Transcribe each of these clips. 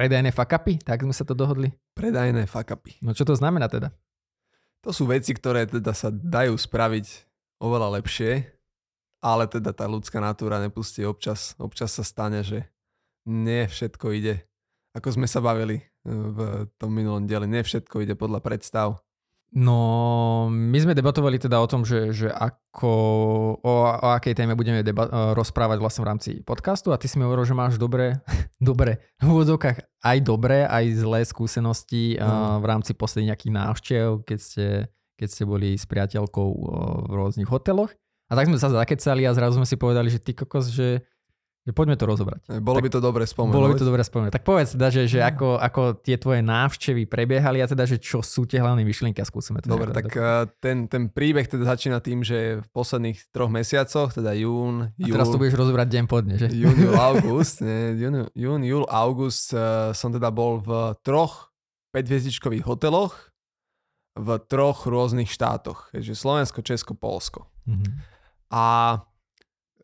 Predajné fakapy, tak sme sa to dohodli. Predajné fakapy. No čo to znamená teda? To sú veci, ktoré teda sa dajú spraviť oveľa lepšie, ale teda tá ľudská natúra nepustí občas. Občas sa stane, že nie všetko ide, ako sme sa bavili v tom minulom diele, nie všetko ide podľa predstav No, my sme debatovali teda o tom, že, že ako, o, o akej téme budeme deba- e, rozprávať vlastne v rámci podcastu a ty si mi hovoril, že máš dobré, dobré, v úvodzovkách aj dobré, aj zlé skúsenosti mm. v rámci posledných nejakých návštev, keď ste, keď ste boli s priateľkou v rôznych hoteloch. A tak sme sa zakecali a zrazu sme si povedali, že ty kokos, že že poďme to rozobrať. Bolo tak, by to dobre spomenúť. Bolo by to dobre spomenúť. Tak povedz teda, že, že ako, ako tie tvoje návštevy prebiehali a teda, že čo sú tie hlavné myšlienky a skúsime to. Dobre, tak uh, ten, ten príbeh teda začína tým, že v posledných troch mesiacoch, teda jún, jún... A teraz to budeš rozobrať deň po dne, že? Jún, júl, august, nie, jún, jún, júl, august uh, som teda bol v troch 5 hoteloch v troch rôznych štátoch. Takže Slovensko, Česko, Polsko. Mm-hmm. A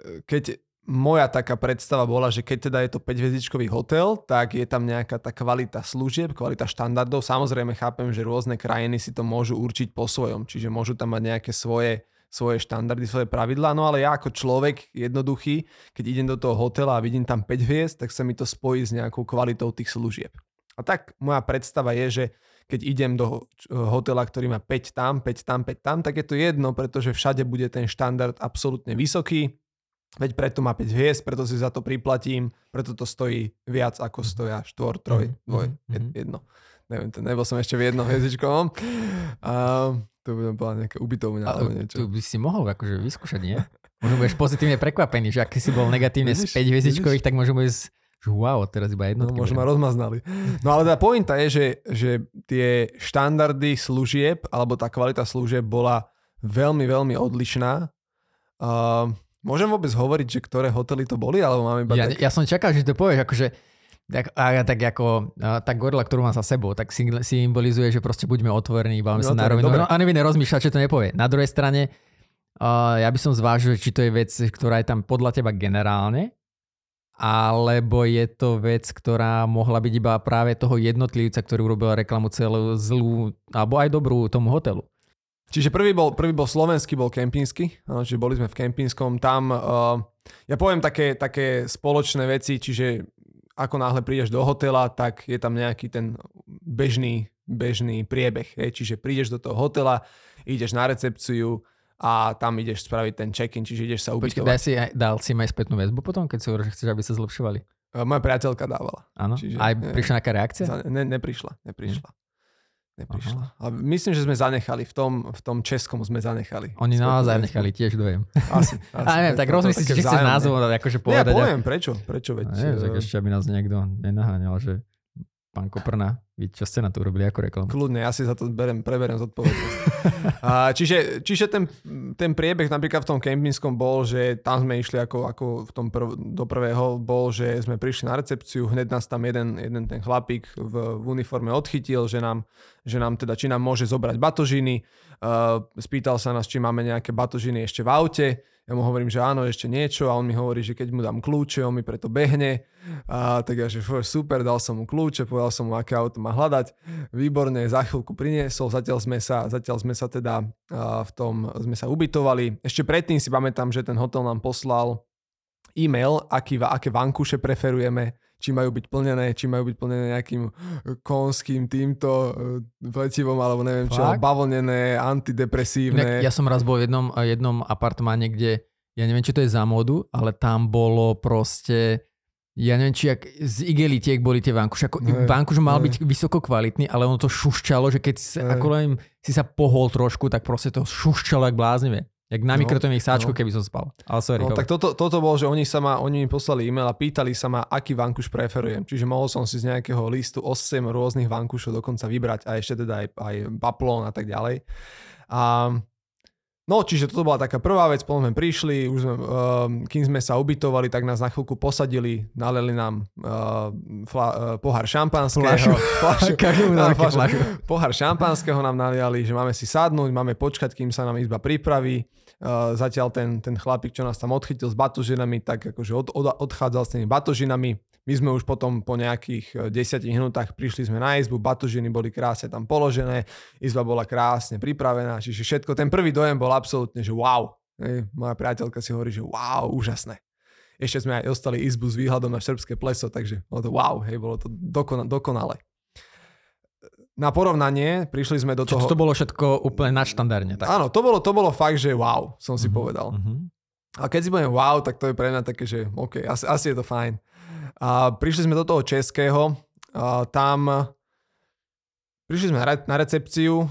e, keď moja taká predstava bola, že keď teda je to 5 hotel, tak je tam nejaká tá kvalita služieb, kvalita štandardov. Samozrejme chápem, že rôzne krajiny si to môžu určiť po svojom, čiže môžu tam mať nejaké svoje, svoje štandardy, svoje pravidlá, no ale ja ako človek jednoduchý, keď idem do toho hotela a vidím tam 5 hviezd, tak sa mi to spojí s nejakou kvalitou tých služieb. A tak moja predstava je, že keď idem do hotela, ktorý má 5 tam, 5 tam, 5 tam, tak je to jedno, pretože všade bude ten štandard absolútne vysoký, Veď preto má 5 hviezd, preto si za to priplatím, preto to stojí viac ako mhm. stoja 4, 3, 2, mm-hmm. jedno. Neviem, to nebol som ešte v jednom hviezdičkovom. A to by bola nejaká ubytovňa alebo niečo. Tu by si mohol akože vyskúšať, nie? Možno budeš pozitívne prekvapený, že ak si bol negatívne z 5 hviezdičkových, tak možno budeš že wow, teraz iba jednotky. No, možno ma rozmaznali. No ale tá pointa je, že, že tie štandardy služieb, alebo tá kvalita služieb bola veľmi, veľmi odlišná. Uh, Môžem vôbec hovoriť, že ktoré hotely to boli, alebo máme iba ja, tak... ja som čakal, že to povieš, akože tak, a, tak ako tá gorila, ktorú mám za sebou, tak symbolizuje, že proste buďme otvorení, bavíme no, sa na rovinu. No, a neviem rozmýšľať, čo to nepovie. Na druhej strane, uh, ja by som zvážil, či to je vec, ktorá je tam podľa teba generálne, alebo je to vec, ktorá mohla byť iba práve toho jednotlivca, ktorý urobil reklamu celú zlú, alebo aj dobrú tomu hotelu. Čiže prvý bol, prvý bol slovenský, bol kempinsky, čiže boli sme v kempinskom. Tam, uh, ja poviem také, také spoločné veci, čiže ako náhle prídeš do hotela, tak je tam nejaký ten bežný, bežný priebeh. Hej? Čiže prídeš do toho hotela, ideš na recepciu a tam ideš spraviť ten check-in, čiže ideš sa ubytovať. Počkej, daj si, dal si aj spätnú väzbu potom, keď si hovoril, že chceš, aby sa zlepšovali? Uh, moja priateľka dávala. Áno, aj prišla nejaká reakcia? Ne, neprišla, neprišla. Hm. Neprišla. Ale myslím, že sme zanechali, v tom, v tom českom sme zanechali. Oni naozaj nechali, tiež dojem. Asi. asi a neviem, tak rozmyslíš, či chceš názov akože povedať. Ja poviem, prečo, prečo veď. A neviem, tak ešte aby nás niekto nenaháňal, že pán Koprna, vy čo ste na to urobili ako reklamu? Kľudne, ja si za to berem, preberiem zodpovednosť. a, čiže čiže ten, ten priebeh napríklad v tom kempinskom bol, že tam sme išli ako, ako v tom prv, do prvého, bol, že sme prišli na recepciu, hneď nás tam jeden, jeden ten chlapík v, v uniforme odchytil, že nám, že nám teda, či nám môže zobrať batožiny, uh, spýtal sa nás, či máme nejaké batožiny ešte v aute, ja mu hovorím, že áno, ešte niečo a on mi hovorí, že keď mu dám kľúče, on mi preto behne. A tak ja, že super, dal som mu kľúče, povedal som mu, aké auto má hľadať. Výborne, za chvíľku priniesol, zatiaľ sme sa, zatiaľ sme sa teda v tom, sme sa ubytovali. Ešte predtým si pamätám, že ten hotel nám poslal e-mail, aký, aké vankúše preferujeme či majú byť plnené, či majú byť plnené nejakým konským týmto vlecivom, alebo neviem čo, bavlnené, antidepresívne. Ja som raz bol v jednom, jednom apartmáne, kde, ja neviem, či to je za modu, ale tam bolo proste, ja neviem, či ak z igelitiek boli tie vankúš. Ako, ne, vankúš mal ne. byť vysoko kvalitný, ale ono to šušťalo, že keď si, ako len si sa pohol trošku, tak proste to šušťalo jak bláznivé. Jak na no, mikrotonových sáčku, no. keby som spal. Ale sorry, no, tak toto, toto bol, že oni, sa ma, oni mi poslali e-mail a pýtali sa ma, aký vankuš preferujem. Čiže mohol som si z nejakého listu 8 rôznych vankušov dokonca vybrať a ešte teda aj, aj baplón a tak ďalej. A No, čiže toto bola taká prvá vec, potom sme prišli, už sme, uh, kým sme sa ubytovali, tak nás na chvíľku posadili, naleli nám uh, fla, uh, pohár šampanského. Flašu. Flašu. flašu. flašu. Pohár šampanského nám naliali, že máme si sadnúť, máme počkať, kým sa nám izba pripraví. Uh, zatiaľ ten, ten chlapík, čo nás tam odchytil s batožinami, tak akože od, od, odchádzal s tými batožinami. My sme už potom po nejakých 10 minútach prišli sme na izbu, batožiny boli krásne tam položené, izba bola krásne pripravená, čiže všetko, ten prvý dojem bol absolútne, že wow. Hej, moja priateľka si hovorí, že wow, úžasné. Ešte sme aj ostali izbu s výhľadom na srbské pleso, takže bolo to wow, hej, bolo to dokona, dokonale. Na porovnanie prišli sme do Čiže toho... to bolo všetko úplne nadštandardne. Tak. Áno, to bolo, to bolo fakt, že wow, som si Mhm, povedal. mhm. A keď si poviem wow, tak to je pre mňa také, že OK, asi, asi je to fajn. A prišli sme do toho českého, a tam prišli sme na, re, na recepciu,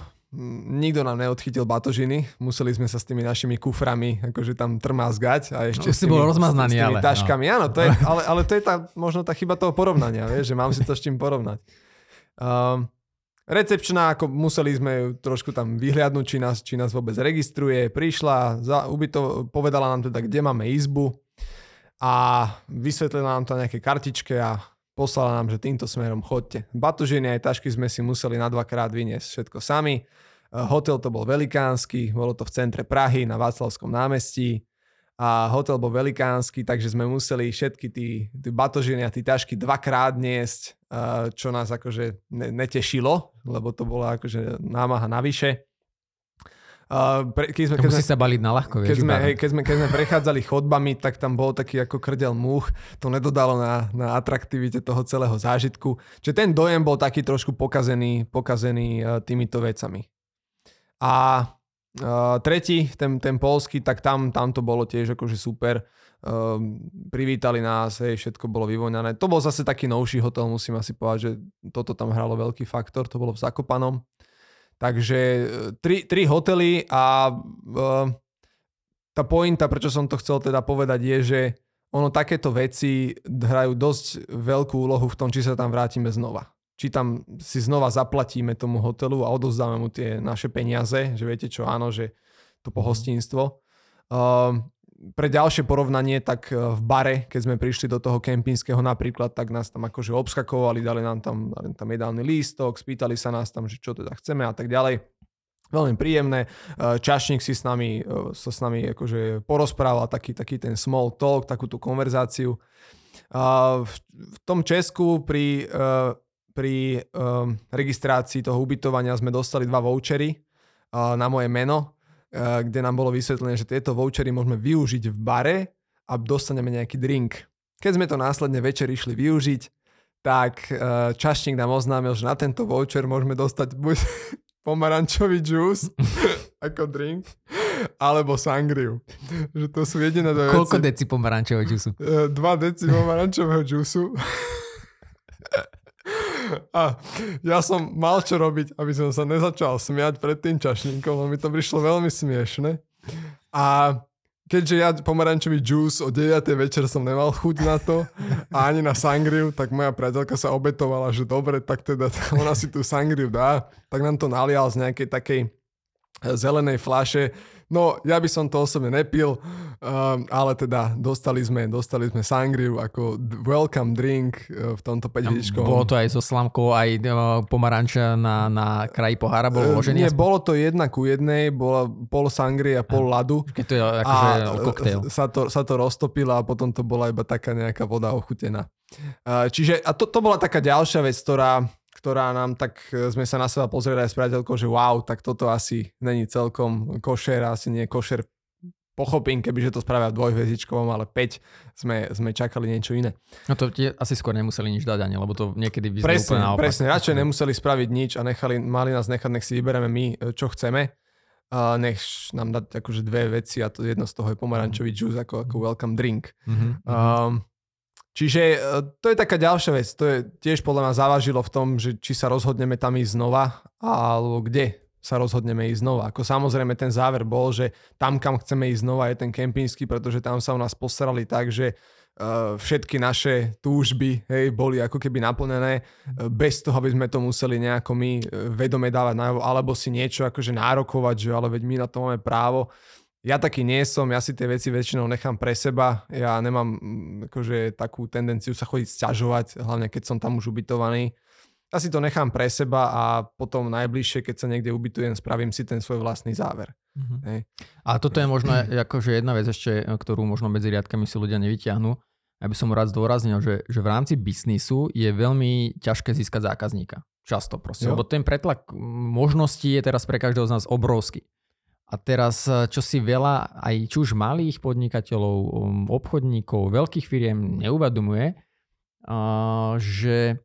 nikto nám neodchytil batožiny, museli sme sa s tými našimi kuframi akože tam trmázgať a ešte Už s tými, bol rozmaznaný, s tými ale, no. taškami. Áno, to je, ale, ale to je tá, možno tá chyba toho porovnania, vieš, že mám si to s čím porovnať. Um, recepčná, ako museli sme ju trošku tam vyhliadnúť, či nás, či nás vôbec registruje. Prišla, za, ubyto, povedala nám teda, kde máme izbu a vysvetlila nám to nejaké kartičke a poslala nám, že týmto smerom chodte. Batožiny aj tašky sme si museli na dvakrát vyniesť všetko sami. Eh, Hotel to bol velikánsky, bolo to v centre Prahy na Václavskom námestí a hotel bol velikánsky, takže sme museli všetky tí, tí batožiny a tí tašky dvakrát niesť, eh, čo nás akože ne, netešilo, lebo to bola akože námaha navyše. Uh, pre, keď sme, To keď musí sme, sa baliť na ľahko, keď vieš. sme, iba- hej, keď, sme, keď sme prechádzali chodbami, tak tam bol taký ako krdel múch. To nedodalo na, na atraktivite toho celého zážitku. Čiže ten dojem bol taký trošku pokazený, pokazený uh, týmito vecami. A uh, tretí, ten, ten polský, tak tam, tam to bolo tiež akože super. Um, privítali nás, hej, všetko bolo vyvoňané. To bol zase taký novší hotel, musím asi povedať, že toto tam hralo veľký faktor, to bolo v Zakopanom. Takže e, tri, tri hotely a uh, tá pointa, prečo som to chcel teda povedať, je, že ono takéto veci hrajú dosť veľkú úlohu v tom, či sa tam vrátime znova. Či tam si znova zaplatíme tomu hotelu a odovzdáme mu tie naše peniaze, že viete čo, áno, že to pohostinstvo. Uh, pre ďalšie porovnanie, tak e, v bare, keď sme prišli do toho kempinského napríklad, tak nás tam akože obskakovali, dali nám tam, dali tam jedálny lístok, spýtali sa nás tam, že čo teda chceme a tak ďalej. Veľmi príjemné. E, Čašník si s nami, e, sa s nami akože porozprával, taký, taký ten small talk, takú tú konverzáciu. V, tom Česku pri, pri registrácii toho ubytovania sme dostali dva vouchery na moje meno, kde nám bolo vysvetlené, že tieto vouchery môžeme využiť v bare a dostaneme nejaký drink. Keď sme to následne večer išli využiť, tak uh, čašník nám oznámil, že na tento voucher môžeme dostať buď pomarančový džús ako drink, alebo sangriu. Že to sú jediné dve Koľko veci. deci pomarančového džusu? E, 2 deci pomarančového džusu. A ja som mal čo robiť, aby som sa nezačal smiať pred tým čašníkom, lebo mi to prišlo veľmi smiešne. A keďže ja pomarančový džús o 9. večer som nemal chuť na to a ani na sangriu, tak moja priateľka sa obetovala, že dobre, tak teda ona si tú sangriu dá, tak nám to nalial z nejakej takej zelenej flaše. No, ja by som to osobne nepil, um, ale teda dostali sme, dostali sme sangriu ako welcome drink uh, v tomto 5 Bolo to aj so slamkou, aj uh, pomaranča na, na kraji pohára bol E, uložený? Nie, aspoň? bolo to jedna ku jednej, bola pol sangrie a pol ľadu. Keď to je akože a koktejl. sa to, sa to roztopilo a potom to bola iba taká nejaká voda ochutená. Uh, čiže, a to, to bola taká ďalšia vec, ktorá, ktorá nám tak, e, sme sa na seba pozreli aj s priateľkou, že wow, tak toto asi není celkom košer, asi nie košer. Pochopím, kebyže to spravia v dvojhviezdičkovom, ale 5 sme, sme čakali niečo iné. No to tie asi skôr nemuseli nič dať ani, lebo to niekedy vyzerá úplne Presne, naopak. presne. Radšej nemuseli spraviť nič a nechali, mali nás nechať, nech si vybereme my, e, čo chceme. A nech nám dať akože dve veci a to jedno z toho je pomarančový džús ako, ako welcome drink. Mhm. Um, čiže e, to je taká ďalšia vec. To je tiež podľa mňa závažilo v tom, že či sa rozhodneme tam ísť znova, alebo kde sa rozhodneme ísť znova. Ako samozrejme ten záver bol, že tam, kam chceme ísť znova, je ten kempínsky, pretože tam sa u nás postarali tak, že uh, všetky naše túžby hej, boli ako keby naplnené uh, bez toho, aby sme to museli nejako my vedome dávať najavo, alebo si niečo akože nárokovať, že ale veď my na to máme právo. Ja taký nie som, ja si tie veci väčšinou nechám pre seba, ja nemám mm, akože takú tendenciu sa chodiť sťažovať, hlavne keď som tam už ubytovaný. Ja si to nechám pre seba a potom najbližšie, keď sa niekde ubytujem, spravím si ten svoj vlastný záver. Mhm. Hej. A toto je možno akože jedna vec ešte, ktorú možno medzi riadkami si ľudia nevyťahnú, aby som rád zdôraznil, že, že v rámci biznisu je veľmi ťažké získať zákazníka. Často proste, jo. lebo ten pretlak možností je teraz pre každého z nás obrovský. A teraz, eh, čo si veľa aj či už malých podnikateľov, um, obchodníkov, veľkých firiem neuvedomuje, že,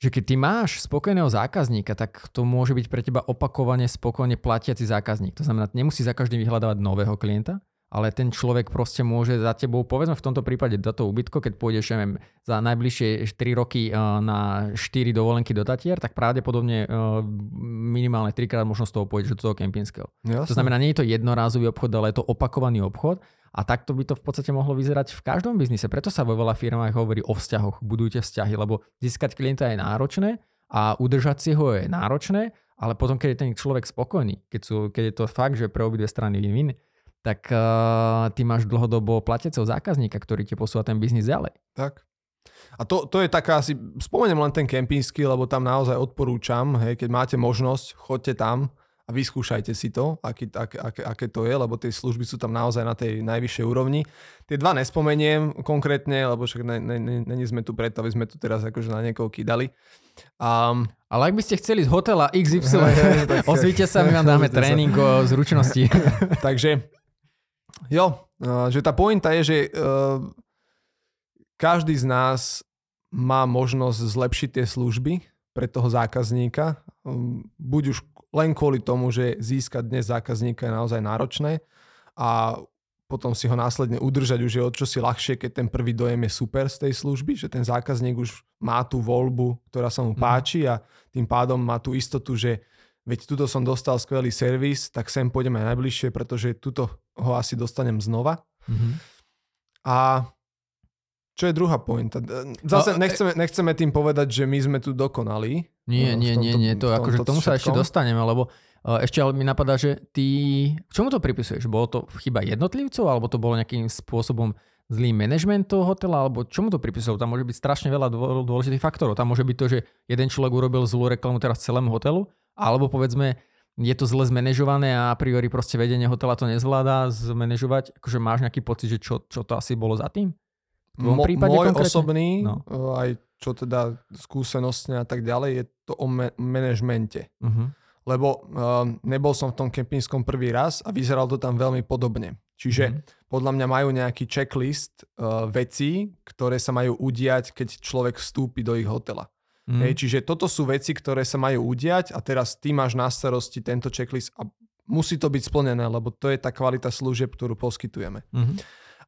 že keď ty máš spokojného zákazníka, tak to môže byť pre teba opakovane spokojne platiaci zákazník. To znamená, nemusí za každým vyhľadávať nového klienta, ale ten človek proste môže za tebou, povedzme v tomto prípade do toho ubytko, keď pôjdeš neviem, za najbližšie 4 roky eh, na 4 dovolenky do Tatier, tak pravdepodobne eh, minimálne 3 krát možno z toho pôjdeš do toho kempinského. Jasne. To znamená, nie je to jednorázový obchod, ale je to opakovaný obchod a takto by to v podstate mohlo vyzerať v každom biznise. Preto sa vo veľa firmách hovorí o vzťahoch, budujte vzťahy, lebo získať klienta je náročné a udržať si ho je náročné, ale potom, keď je ten človek spokojný, keď, sú, keď je to fakt, že pre obidve strany win-win, tak uh, ty máš dlhodobo platiaceho zákazníka, ktorý ti posúva ten biznis ďalej. Tak. A to, to je taká asi, spomeniem len ten kempínsky, lebo tam naozaj odporúčam, hej, keď máte možnosť, chodte tam a vyskúšajte si to, aký, ak, ak, aké to je, lebo tie služby sú tam naozaj na tej najvyššej úrovni. Tie dva nespomeniem konkrétne, lebo však není sme tu preto, aby sme tu teraz akože na niekoho kýdali. Um, ale ak by ste chceli z hotela XY, ozvíte sa, my vám dáme tréning o zručnosti. Takže Jo, že tá pointa je, že každý z nás má možnosť zlepšiť tie služby pre toho zákazníka. Buď už len kvôli tomu, že získať dnes zákazníka je naozaj náročné a potom si ho následne udržať už je o čo si ľahšie, keď ten prvý dojem je super z tej služby, že ten zákazník už má tú voľbu, ktorá sa mu mhm. páči a tým pádom má tú istotu, že veď tuto som dostal skvelý servis, tak sem pôjdeme najbližšie, pretože tuto ho asi dostanem znova. Mm-hmm. A čo je druhá pointa? Zase no, nechceme, nechceme tým povedať, že my sme tu dokonali. Nie, nie, tomto, nie, nie, to akože tomu sa ešte dostaneme, lebo uh, ešte ale mi napadá, že ty, k čomu to pripisuješ? Bolo to chyba jednotlivcov, alebo to bolo nejakým spôsobom zlý manažment toho hotela, alebo čomu to pripisujú? Tam môže byť strašne veľa dôležitých faktorov. Tam môže byť to, že jeden človek urobil zlú reklamu teraz celému hotelu, alebo povedzme, je to zle zmanéžované a a priori proste vedenie hotela to nezvláda zmanéžovať. Akože máš nejaký pocit, že čo, čo to asi bolo za tým? Mo, prípade môj konkrétne? osobný, no. Eh, aj čo teda skúsenostne a tak ďalej, je to o me- manažmente. Uh-huh. Lebo uh, nebol som v tom kempinskom prvý raz a vyzeral to tam veľmi podobne. Čiže uh-huh. podľa mňa majú nejaký checklist uh, vecí, ktoré sa majú udiať, keď človek vstúpi do ich hotela. Mm. Hej, čiže toto sú veci, ktoré sa majú udiať a teraz ty máš na starosti tento checklist a musí to byť splnené, lebo to je tá kvalita služieb, ktorú poskytujeme. Mm-hmm.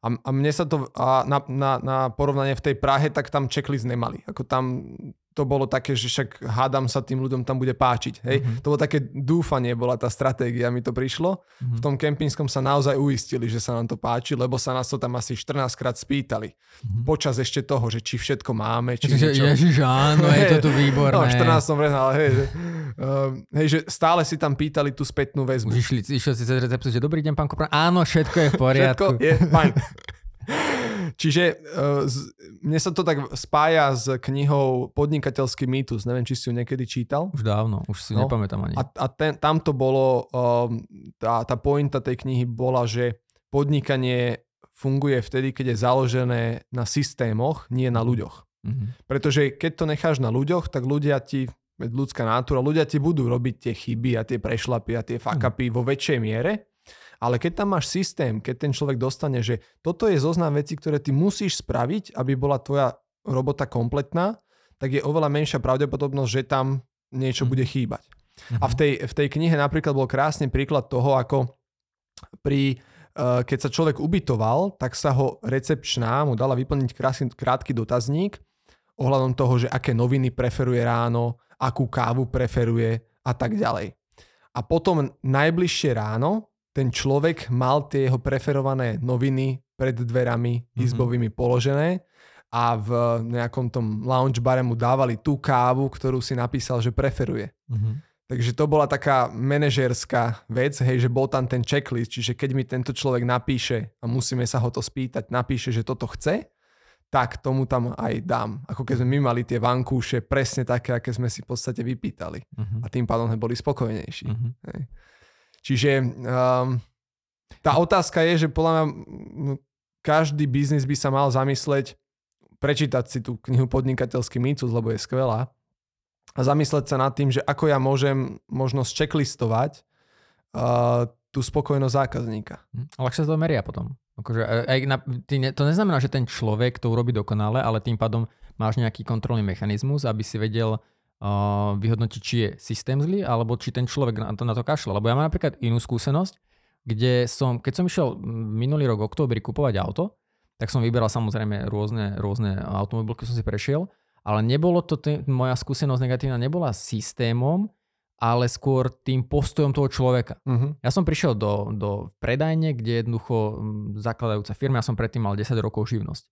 A, a mne sa to, a na, na, na porovnanie v tej Prahe, tak tam checklist nemali. Ako tam to bolo také, že však hádam sa tým ľuďom tam bude páčiť. Hej? Mm-hmm. To bolo také dúfanie, bola tá stratégia, mi to prišlo. Mm-hmm. V tom kempinskom sa naozaj uistili, že sa nám to páči, lebo sa nás to tam asi 14 krát spýtali. Mm-hmm. Počas ešte toho, že či všetko máme. Či Ježiš, Ježiš áno, je to tu výborné. No, 14 som ale hej, uh, hej, že stále si tam pýtali tú spätnú väzbu. Už išli, išli si cez recepciu, že dobrý deň, pán Kopran. Áno, všetko je v poriadku. všetko je fajn. Čiže uh, z, mne sa to tak spája s knihou Podnikateľský mýtus. Neviem, či si ju niekedy čítal. Už dávno, už si no. nepamätám ani. A, a ten, tam to bolo, uh, tá, tá pointa tej knihy bola, že podnikanie funguje vtedy, keď je založené na systémoch, nie na ľuďoch. Mm-hmm. Pretože keď to necháš na ľuďoch, tak ľudia ti, ľudská nátura, ľudia ti budú robiť tie chyby a tie prešlapy a tie fuck-upy mm. vo väčšej miere ale keď tam máš systém, keď ten človek dostane, že toto je zoznam vecí, ktoré ty musíš spraviť, aby bola tvoja robota kompletná, tak je oveľa menšia pravdepodobnosť, že tam niečo mm. bude chýbať. A v tej, v tej knihe napríklad bol krásny príklad toho, ako pri, uh, keď sa človek ubytoval, tak sa ho recepčná mu dala vyplniť krásny, krátky dotazník ohľadom toho, že aké noviny preferuje ráno, akú kávu preferuje a tak ďalej. A potom najbližšie ráno ten človek mal tie jeho preferované noviny pred dverami mm-hmm. izbovými položené a v nejakom tom lounge bare mu dávali tú kávu, ktorú si napísal, že preferuje. Mm-hmm. Takže to bola taká manažerská vec, hej, že bol tam ten checklist, čiže keď mi tento človek napíše a musíme sa ho to spýtať, napíše, že toto chce, tak tomu tam aj dám. Ako keď sme my mali tie vankúše presne také, aké sme si v podstate vypýtali. Uh-huh. A tým pádom sme boli spokojnejší. Uh-huh. Čiže um, tá otázka je, že podľa mňa každý biznis by sa mal zamysleť, prečítať si tú knihu Podnikateľský mýtus, lebo je skvelá, a zamysleť sa nad tým, že ako ja môžem možno checklistovať uh, tú spokojnosť zákazníka. Hm, ale ak sa to meria potom. Akože, aj na, ty ne, to neznamená, že ten človek to urobí dokonale, ale tým pádom máš nejaký kontrolný mechanizmus, aby si vedel uh, vyhodnotiť, či je systém zlý, alebo či ten človek na to, na to kašle. Lebo ja mám napríklad inú skúsenosť, kde som, keď som išiel minulý rok v októbri kupovať auto, tak som vyberal samozrejme rôzne, rôzne automobilky, som si prešiel, ale nebolo to, t- moja skúsenosť negatívna nebola systémom, ale skôr tým postojom toho človeka. Uh-huh. Ja som prišiel do, do predajne, kde jednoducho zakladajúca firma, ja som predtým mal 10 rokov živnosť.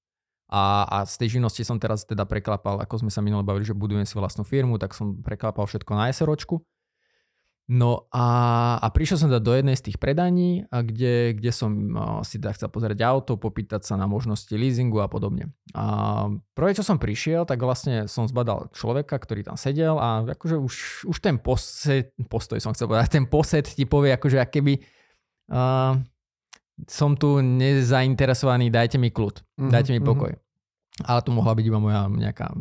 A, a z tej živnosti som teraz teda preklapal, ako sme sa minule bavili, že budujem si vlastnú firmu, tak som preklapal všetko na SROčku. No a, a prišiel som teda do jednej z tých predaní, a kde, kde som si teda chcel pozrieť auto, popýtať sa na možnosti leasingu a podobne. A prvé, čo som prišiel, tak vlastne som zbadal človeka, ktorý tam sedel a akože už, už ten posed, postoj som chcel povedať, ten posed ti povie akože keby uh, som tu nezainteresovaný, dajte mi kľud, mm-hmm, dajte mi pokoj. Mm-hmm. Ale to mohla byť iba moja nejaká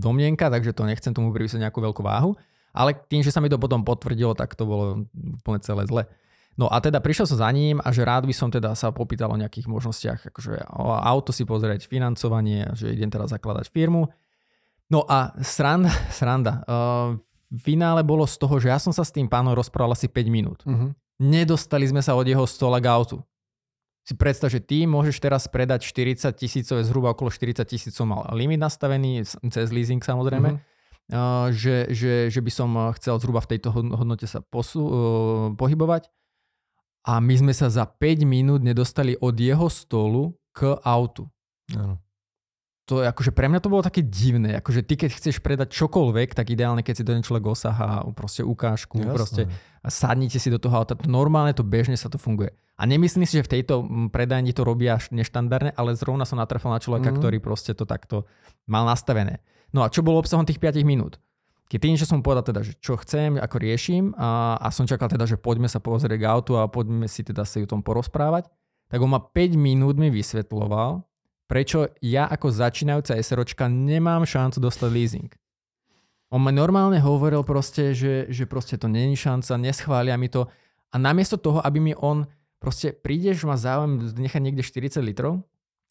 domienka, takže to nechcem tomu pripísať nejakú veľkú váhu. Ale tým, že sa mi to potom potvrdilo, tak to bolo úplne celé zle. No a teda prišiel som za ním a že rád by som teda sa popýtal o nejakých možnostiach, akože auto si pozrieť, financovanie, že idem teraz zakladať firmu. No a sranda, sranda. Uh, finále bolo z toho, že ja som sa s tým pánom rozprával asi 5 minút. Uh-huh. Nedostali sme sa od jeho stola k autu. Si predstav, že ty môžeš teraz predať 40 tisícové, zhruba okolo 40 tisícov mal limit nastavený, cez leasing samozrejme. Uh-huh že, že, že by som chcel zhruba v tejto hodnote sa posu, pohybovať. A my sme sa za 5 minút nedostali od jeho stolu k autu. Ano. To je akože pre mňa to bolo také divné, akože ty keď chceš predať čokoľvek, tak ideálne, keď si to ten človek osahá, proste ukážku, Jasne. proste sadnite si do toho auta, normálne to bežne sa to funguje. A nemyslím si, že v tejto predajni to robia neštandardne, ale zrovna som natrafil na človeka, mm. ktorý proste to takto mal nastavené. No a čo bolo obsahom tých 5 minút? Keď tým, že som povedal teda, že čo chcem, ako riešim a, a som čakal teda, že poďme sa pozrieť k autu a poďme si teda si o tom porozprávať, tak on ma 5 minút mi vysvetloval, prečo ja ako začínajúca SROčka nemám šancu dostať leasing. On ma normálne hovoril proste, že, že proste to není šanca, neschvália mi to a namiesto toho, aby mi on proste prídeš, ma záujem nechať niekde 40 litrov,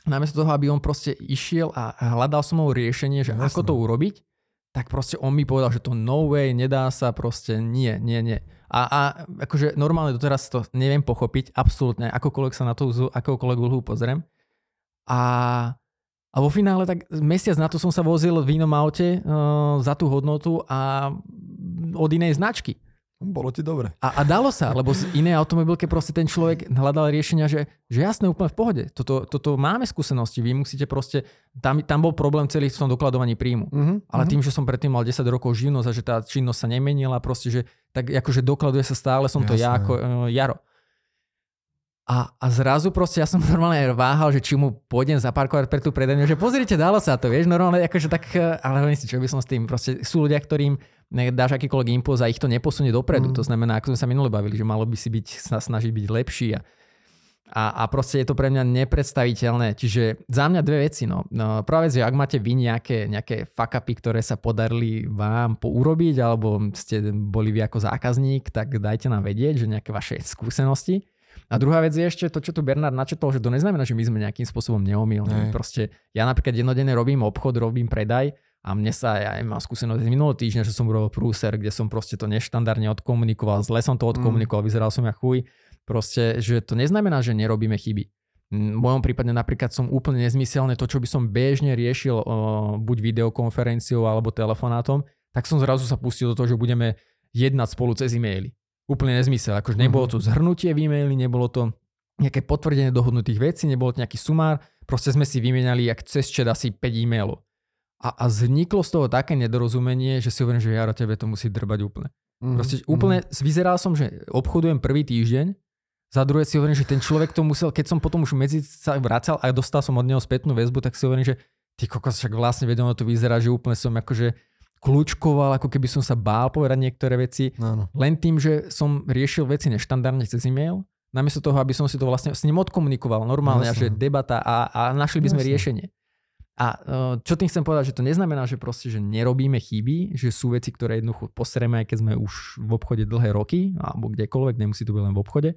namiesto toho, aby on proste išiel a hľadal som mu riešenie, že Jasne. ako to urobiť, tak proste on mi povedal, že to no way, nedá sa, proste nie, nie, nie. A, a akože normálne doteraz to neviem pochopiť, absolútne, akokoľvek sa na to akokoľvek uhlu pozriem. A, a vo finále tak mesiac na to som sa vozil v inom aute uh, za tú hodnotu a od inej značky. Bolo ti dobre. A, a dalo sa, lebo z inej automobilke proste ten človek hľadal riešenia, že, že jasné, úplne v pohode. Toto, toto máme skúsenosti, vy musíte proste, tam, tam bol problém celý v tom dokladovaní príjmu. Uh-huh, Ale uh-huh. tým, že som predtým mal 10 rokov živnosť a že tá činnosť sa nemenila, proste, že tak akože dokladuje sa stále, som jasné. to ja ako uh, Jaro. A, a zrazu proste ja som normálne váhal, že či mu pôjdem zaparkovať pre tú predajňu, že pozrite, dalo sa to, vieš, normálne akože tak, eh, ale si, čo by som s tým, proste sú ľudia, ktorým dáš akýkoľvek impuls a ich to neposunie dopredu. Mm. To znamená, ako sme sa minule bavili, že malo by si byť, sa snažiť byť lepší a, a, a proste je to pre mňa nepredstaviteľné. Čiže za mňa dve veci. No. no prvá vec je, ak máte vy nejaké, nejaké fuck-upy, ktoré sa podarili vám pourobiť, alebo ste boli vy ako zákazník, tak dajte nám vedieť, že nejaké vaše skúsenosti. A druhá vec je ešte to, čo tu Bernard načetol, že to neznamená, že my sme nejakým spôsobom neomilní. Proste ja napríklad jednodenne robím obchod, robím predaj a mne sa, ja mám skúsenosť z minulého týždňa, že som urobil prúser, kde som proste to neštandardne odkomunikoval, zle som to odkomunikoval, mm. vyzeral som ja chuj. Proste, že to neznamená, že nerobíme chyby. V mojom prípade napríklad som úplne nezmyselné to, čo by som bežne riešil buď videokonferenciou alebo telefonátom, tak som zrazu sa pustil do toho, že budeme jednať spolu cez e-maily úplne nezmysel. Akože nebolo to zhrnutie v e-maili, nebolo to nejaké potvrdenie dohodnutých vecí, nebolo to nejaký sumár, proste sme si vymenali jak cez čet asi 5 e-mailov. A, a vzniklo z toho také nedorozumenie, že si hovorím, že Jaro, tebe to musí drbať úplne. Mm-hmm. Proste úplne mm-hmm. vyzeral som, že obchodujem prvý týždeň, za druhé si hovorím, že ten človek to musel, keď som potom už medzi sa vracal a dostal som od neho spätnú väzbu, tak si hovorím, že ty kokos, však vlastne vedomo to vyzerá, že úplne som akože kľúčkoval, ako keby som sa bál povedať niektoré veci. No, no. Len tým, že som riešil veci neštandardne cez e-mail, namiesto toho, aby som si to vlastne s ním odkomunikoval normálne, a že debata a, a našli by sme Jasne. riešenie. A uh, čo tým chcem povedať, že to neznamená, že proste, že nerobíme chyby, že sú veci, ktoré jednoducho posereme, aj keď sme už v obchode dlhé roky, alebo kdekoľvek, nemusí to byť len v obchode.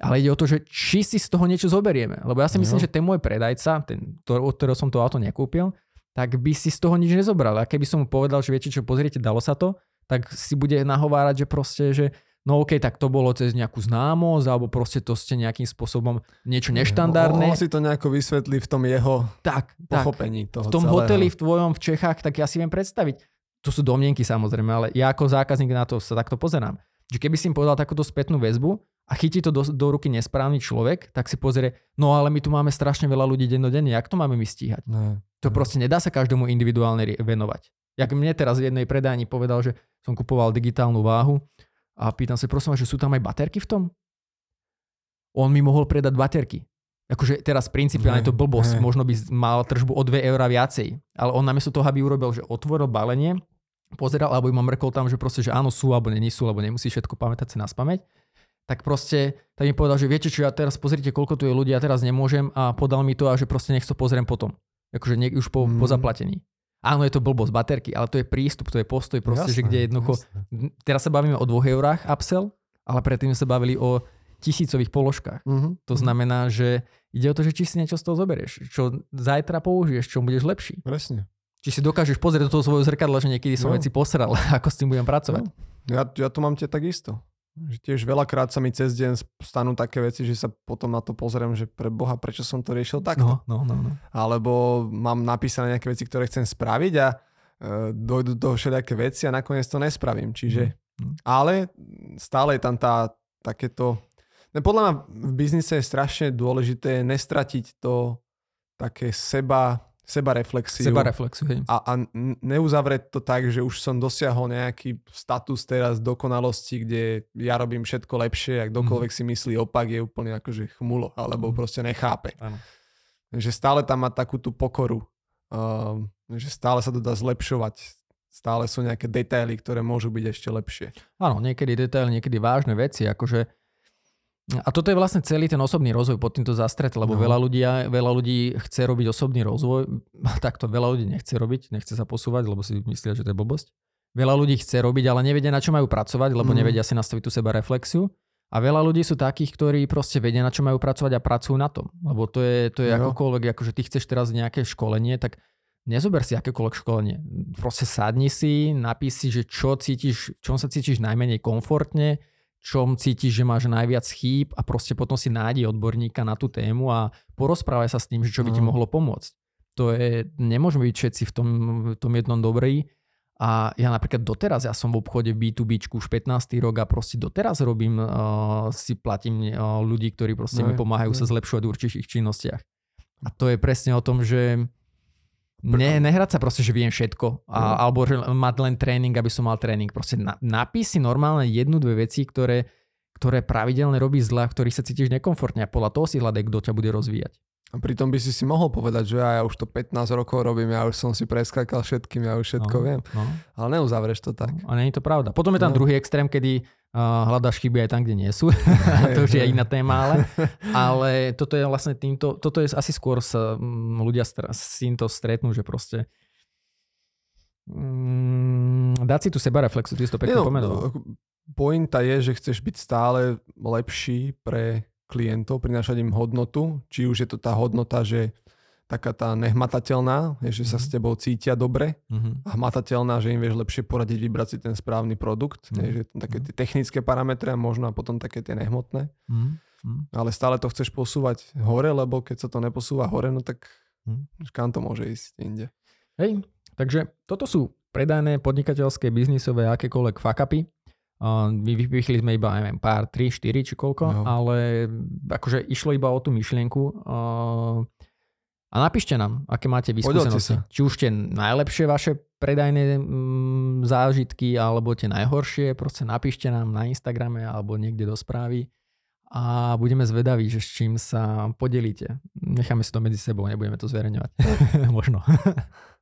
Ale ide o to, že či si z toho niečo zoberieme. Lebo ja si myslím, Jo. že ten môj predajca, ten, od ktorého som to auto nekúpil, tak by si z toho nič nezobral. A keby som mu povedal, že viete čo, pozrite, dalo sa to, tak si bude nahovárať, že proste, že no OK, tak to bolo cez nejakú známosť, alebo proste to ste nejakým spôsobom niečo neštandardné. On si to nejako vysvetlí v tom jeho tak, tak. pochopení toho v tom celého. hoteli v tvojom v Čechách, tak ja si viem predstaviť. To sú domnienky samozrejme, ale ja ako zákazník na to sa takto pozerám. Že keby si im povedal takúto spätnú väzbu a chytí to do, do ruky nesprávny človek, tak si pozrie, no ale my tu máme strašne veľa ľudí dennodenne, jak to máme my stíhať? Ne. To proste nedá sa každému individuálne venovať. Jak mne teraz v jednej predajni povedal, že som kupoval digitálnu váhu a pýtam sa, prosím vás, že sú tam aj baterky v tom? On mi mohol predať baterky. Akože teraz principiálne Hej, to blbosť, hej. možno by mal tržbu o 2 eurá viacej. Ale on namiesto toho, aby urobil, že otvoril balenie, pozeral, alebo im mrkol tam, že proste, že áno sú, alebo není sú, alebo nemusí všetko pamätať si na spameť, tak proste tak mi povedal, že viete čo, ja teraz pozrite, koľko tu je ľudí, ja teraz nemôžem a podal mi to a že proste nech to pozriem potom. Akože nie, už po, po Mm. zaplatení. Áno, je to blbosť baterky, ale to je prístup, to je postoj proste, že Jasné, kde jednoducho, jasné. teraz sa bavíme o 2 eurách upsell, ale predtým sa bavili o tisícových položkách. Mhm. To znamená, že ide o to, že či si niečo z toho zoberieš, čo zajtra použiješ, čo budeš lepší. Presne. Či si dokážeš pozrieť do toho svojho zrkadla, že niekedy som No. veci posral, ako s tým budem pracovať. Ja, ja to mám tie takisto. Že tiež veľakrát sa mi cez deň stanú také veci, že sa potom na to pozriem, že pre Boha, prečo som to riešil takto. No, no, no, no. Alebo mám napísané nejaké veci, ktoré chcem spraviť a e, dojdu do všelijaké veci a nakoniec to nespravím. Čiže, Mm. ale stále je tam tá, takéto... No, podľa mňa v biznise je strašne dôležité nestratiť to také seba, seba reflexiu. Seba reflexu, hej. a, a neuzavrieť to tak, že už som dosiahol nejaký status teraz dokonalosti, kde ja robím všetko lepšie a kdokoľvek si myslí opak je úplne akože chmulo, alebo Mhm. proste nechápe. Áno. Že stále tam má takú tú pokoru, um, že stále sa to dá zlepšovať, stále sú nejaké detaily, ktoré môžu byť ešte lepšie. Áno, niekedy detail, niekedy vážne veci, akože a toto je vlastne celý ten osobný rozvoj pod týmto zastret, lebo No. veľa, ľudí, veľa ľudí chce robiť osobný rozvoj, takto veľa ľudí nechce robiť, nechce sa posúvať, lebo si myslia, že to je blbosť. Veľa ľudí chce robiť, ale nevedia, na čo majú pracovať, lebo Mm. nevedia si nastaviť tú seba reflexiu. A veľa ľudí sú takých, ktorí proste vedia, na čo majú pracovať a pracujú na tom. Lebo to je, to je Jo. akokoľvek, akože ty chceš teraz nejaké školenie, tak nezober si akékoľvek školenie. Proste sadni si, napíš si, že čo cítiš, čom sa cítiš najmenej komfortne, čom cítiš, že máš najviac chýb a proste potom si nájdi odborníka na tú tému a porozprávaj sa s tým, že čo by ti No. mohlo pomôcť. To je, nemôžeme byť všetci v tom, v tom jednom dobrí. A ja napríklad doteraz, ja som v obchode B2B už 15. rok a proste doteraz robím, uh, si platím uh, ľudí, ktorí proste No mi pomáhajú no sa zlepšovať v určitých činnostiach. A to je presne o tom, že ne, nehrať sa proste, že viem všetko. A, No. alebo že mať len tréning, aby som mal tréning. Proste na, napíš si normálne jednu, dve veci, ktoré, ktoré pravidelne robíš zle, v ktorých sa cítiš nekomfortne a podľa toho si hľadaj, kto ťa bude rozvíjať. A pritom by si si mohol povedať, že ja, ja už to 15 rokov robím, ja už som si preskakal všetkým, ja už všetko no, viem. No, Ale neuzavrieš to tak. no, a je to pravda. Potom je tam No. druhý extrém, kedy hľadaš chyby aj tam, kde nie sú. to už je iná téma, ale, ale toto je vlastne týmto, toto je asi skôr sa mm, ľudia s týmto stretnú, že proste mm, dať si tú sebareflexu, ty si to pekne no, pomenoval. Pointa je, že chceš byť stále lepší pre klientov, prinášať im hodnotu, či už je to tá hodnota, že taká tá nehmatateľná, je, že sa Mhm. s tebou cítia dobre Mhm. a hmatateľná, že im vieš lepšie poradiť, vybrať si ten správny produkt, Mhm. je, že také Mhm. tie technické parametre a možno a potom také tie nehmotné, Mhm. Mhm. ale stále to chceš posúvať hore, lebo keď sa to neposúva hore, no tak Mhm. kam to môže ísť inde. Hej, takže toto sú predajné, podnikateľské, biznisové, akékoľvek. Uh, my vypichli sme iba, neviem, pár, 3, 4 či koľko, No. ale akože išlo iba o tú myšlienku. A napíšte nám, aké máte vy Podielte skúsenosti. sa. Či už tie najlepšie vaše predajné mm, zážitky, alebo tie najhoršie, proste napíšte nám na Instagrame alebo niekde do správy a budeme zvedaví, že s čím sa podelíte. Necháme si to medzi sebou, nebudeme to zverejňovať. Možno.